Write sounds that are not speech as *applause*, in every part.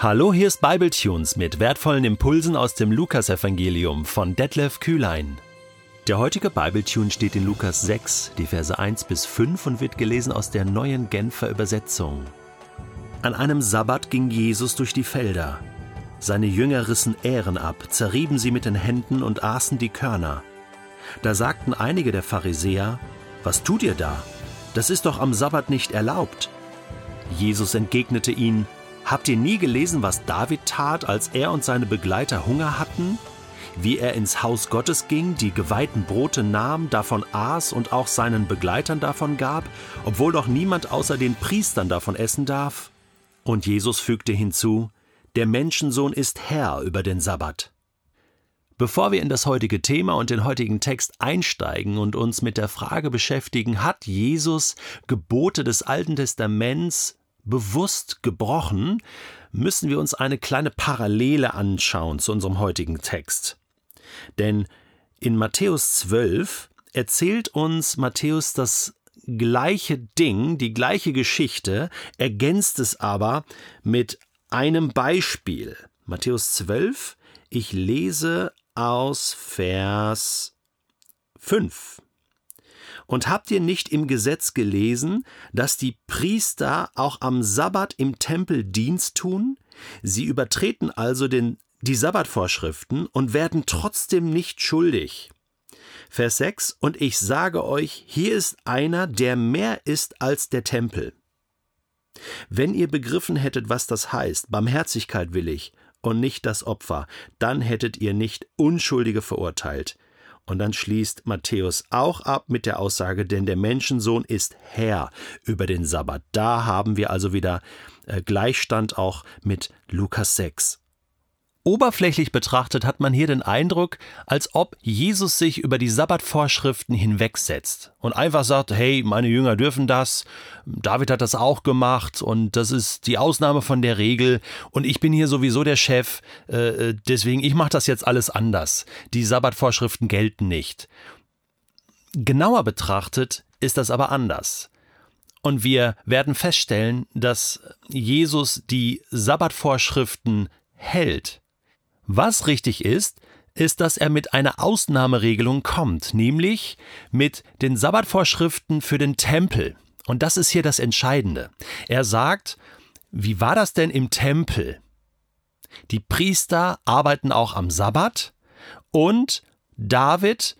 Hallo, hier ist Bibletunes mit wertvollen Impulsen aus dem Lukasevangelium von Detlef Kühlein. Der heutige Bibletune steht in Lukas 6, die Verse 1 bis 5 und wird gelesen aus der neuen Genfer Übersetzung. An einem Sabbat ging Jesus durch die Felder. Seine Jünger rissen Ähren ab, zerrieben sie mit den Händen und aßen die Körner. Da sagten einige der Pharisäer, Was tut ihr da? Das ist doch am Sabbat nicht erlaubt. Jesus entgegnete ihnen, Habt ihr nie gelesen, was David tat, als er und seine Begleiter Hunger hatten? Wie er ins Haus Gottes ging, die geweihten Brote nahm, davon aß und auch seinen Begleitern davon gab, obwohl doch niemand außer den Priestern davon essen darf? Und Jesus fügte hinzu, der Menschensohn ist Herr über den Sabbat. Bevor wir in das heutige Thema und den heutigen Text einsteigen und uns mit der Frage beschäftigen, hat Jesus Gebote des Alten Testaments bewusst gebrochen, müssen wir uns eine kleine Parallele anschauen zu unserem heutigen Text. Denn in Matthäus 12 erzählt uns Matthäus das gleiche Ding, die gleiche Geschichte, ergänzt es aber mit einem Beispiel. Matthäus 12, ich lese aus Vers 5. Und habt ihr nicht im Gesetz gelesen, dass die Priester auch am Sabbat im Tempel Dienst tun? Sie übertreten also den, die Sabbatvorschriften und werden trotzdem nicht schuldig. Vers 6 Und ich sage euch, hier ist einer, der mehr ist als der Tempel. Wenn ihr begriffen hättet, was das heißt, Barmherzigkeit will ich und nicht das Opfer, dann hättet ihr nicht Unschuldige verurteilt. Und dann schließt Matthäus auch ab mit der Aussage, denn der Menschensohn ist Herr über den Sabbat. Da haben wir also wieder äh, Gleichstand auch mit Lukas 6. Oberflächlich betrachtet hat man hier den Eindruck, als ob Jesus sich über die Sabbatvorschriften hinwegsetzt und einfach sagt, hey, meine Jünger dürfen das, David hat das auch gemacht und das ist die Ausnahme von der Regel und ich bin hier sowieso der Chef, äh, deswegen ich mache das jetzt alles anders. Die Sabbatvorschriften gelten nicht. Genauer betrachtet ist das aber anders. Und wir werden feststellen, dass Jesus die Sabbatvorschriften hält. Was richtig ist, ist, dass er mit einer Ausnahmeregelung kommt, nämlich mit den Sabbatvorschriften für den Tempel. Und das ist hier das Entscheidende. Er sagt, wie war das denn im Tempel? Die Priester arbeiten auch am Sabbat und David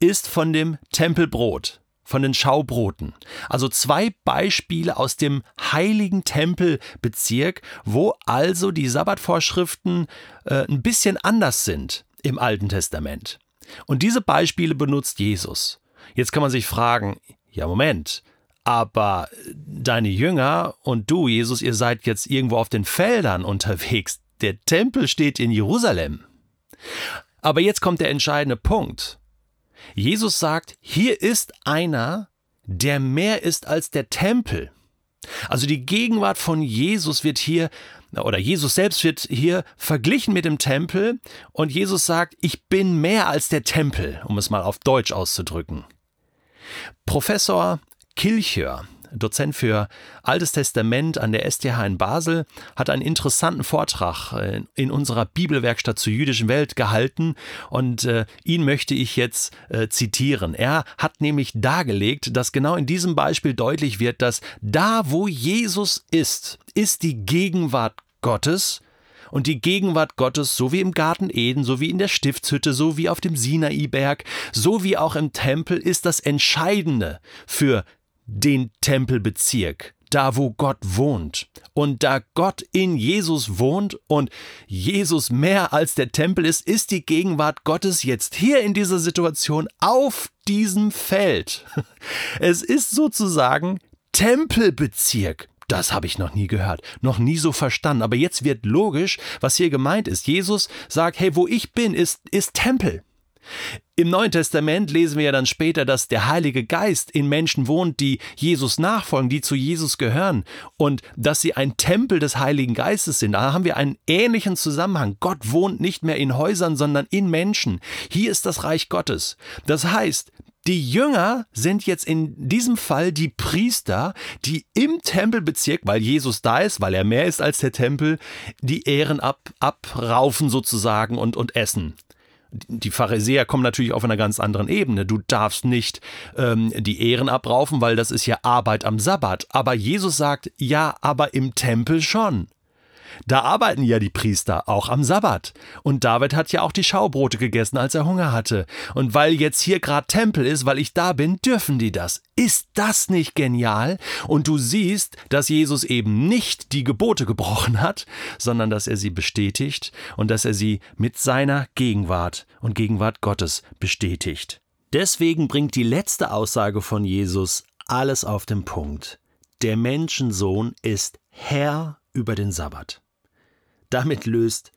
isst von dem Tempelbrot von den Schaubroten. Also zwei Beispiele aus dem heiligen Tempelbezirk, wo also die Sabbatvorschriften äh, ein bisschen anders sind im Alten Testament. Und diese Beispiele benutzt Jesus. Jetzt kann man sich fragen, ja Moment, aber deine Jünger und du, Jesus, ihr seid jetzt irgendwo auf den Feldern unterwegs. Der Tempel steht in Jerusalem. Aber jetzt kommt der entscheidende Punkt. Jesus sagt, hier ist einer, der mehr ist als der Tempel. Also die Gegenwart von Jesus wird hier, oder Jesus selbst wird hier verglichen mit dem Tempel und Jesus sagt, ich bin mehr als der Tempel, um es mal auf Deutsch auszudrücken. Professor Kilcher Dozent für Altes Testament an der STH in Basel, hat einen interessanten Vortrag äh, in unserer Bibelwerkstatt zur jüdischen Welt gehalten und äh, ihn möchte ich jetzt äh, zitieren. Er hat nämlich dargelegt, dass genau in diesem Beispiel deutlich wird, dass da, wo Jesus ist, ist die Gegenwart Gottes, und die Gegenwart Gottes, so wie im Garten Eden, so wie in der Stiftshütte, so wie auf dem Sinaiberg, so wie auch im Tempel, ist das Entscheidende für den Tempelbezirk, da wo Gott wohnt. Und da Gott in Jesus wohnt und Jesus mehr als der Tempel ist, ist die Gegenwart Gottes jetzt hier in dieser Situation auf diesem Feld. *laughs* Es ist sozusagen Tempelbezirk. Das habe ich noch nie gehört, noch nie so verstanden. Aber jetzt wird logisch, was hier gemeint ist. Jesus sagt, hey, wo ich bin, ist, ist Tempel. Im Neuen Testament lesen wir ja dann später, dass der Heilige Geist in Menschen wohnt, die Jesus nachfolgen, die zu Jesus gehören und dass sie ein Tempel des Heiligen Geistes sind. Da haben wir einen ähnlichen Zusammenhang. Gott wohnt nicht mehr in Häusern, sondern in Menschen. Hier ist das Reich Gottes. Das heißt, Die Jünger sind jetzt in diesem Fall die Priester, die im Tempelbezirk, weil Jesus da ist, weil er mehr ist als der Tempel, die Ehren ab, abraufen sozusagen und, und essen. Die Pharisäer kommen natürlich auf einer ganz anderen Ebene. Du darfst nicht ähm, die Ehren abraufen, weil das ist ja Arbeit am Sabbat. Aber Jesus sagt, ja, aber im Tempel schon. Da arbeiten ja die Priester auch am Sabbat. Und David hat ja auch die Schaubrote gegessen, als er Hunger hatte. Und weil jetzt hier gerade Tempel ist, weil ich da bin, dürfen die das. Ist das nicht genial? Und du siehst, dass Jesus eben nicht die Gebote gebrochen hat, sondern dass er sie bestätigt und dass er sie mit seiner Gegenwart und Gegenwart Gottes bestätigt. Deswegen bringt die letzte Aussage von Jesus alles auf den Punkt. Der Menschensohn ist Herr über den Sabbat. Damit löst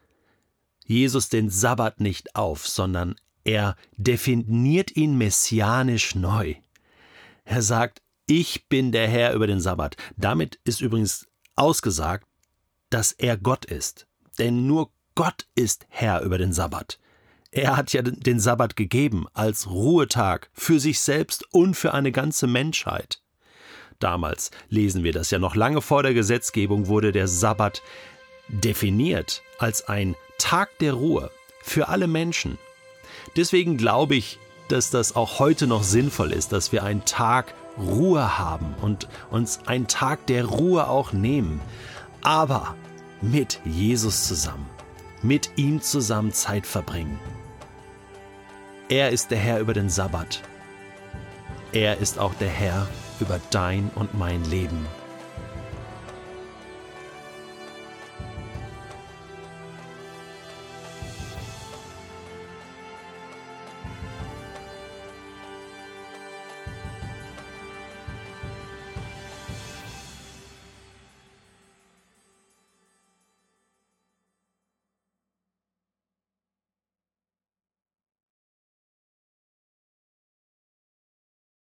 Jesus den Sabbat nicht auf, sondern er definiert ihn messianisch neu. Er sagt, ich bin der Herr über den Sabbat. Damit ist übrigens ausgesagt, dass er Gott ist. Denn nur Gott ist Herr über den Sabbat. Er hat ja den Sabbat gegeben als Ruhetag für sich selbst und für eine ganze Menschheit. Damals lesen wir das ja noch lange vor der Gesetzgebung wurde der Sabbat definiert als ein Tag der Ruhe für alle Menschen. Deswegen glaube ich, dass das auch heute noch sinnvoll ist, dass wir einen Tag Ruhe haben und uns einen Tag der Ruhe auch nehmen. Aber mit Jesus zusammen, mit ihm zusammen Zeit verbringen. Er ist der Herr über den Sabbat. Er ist auch der Herr über dein und mein Leben.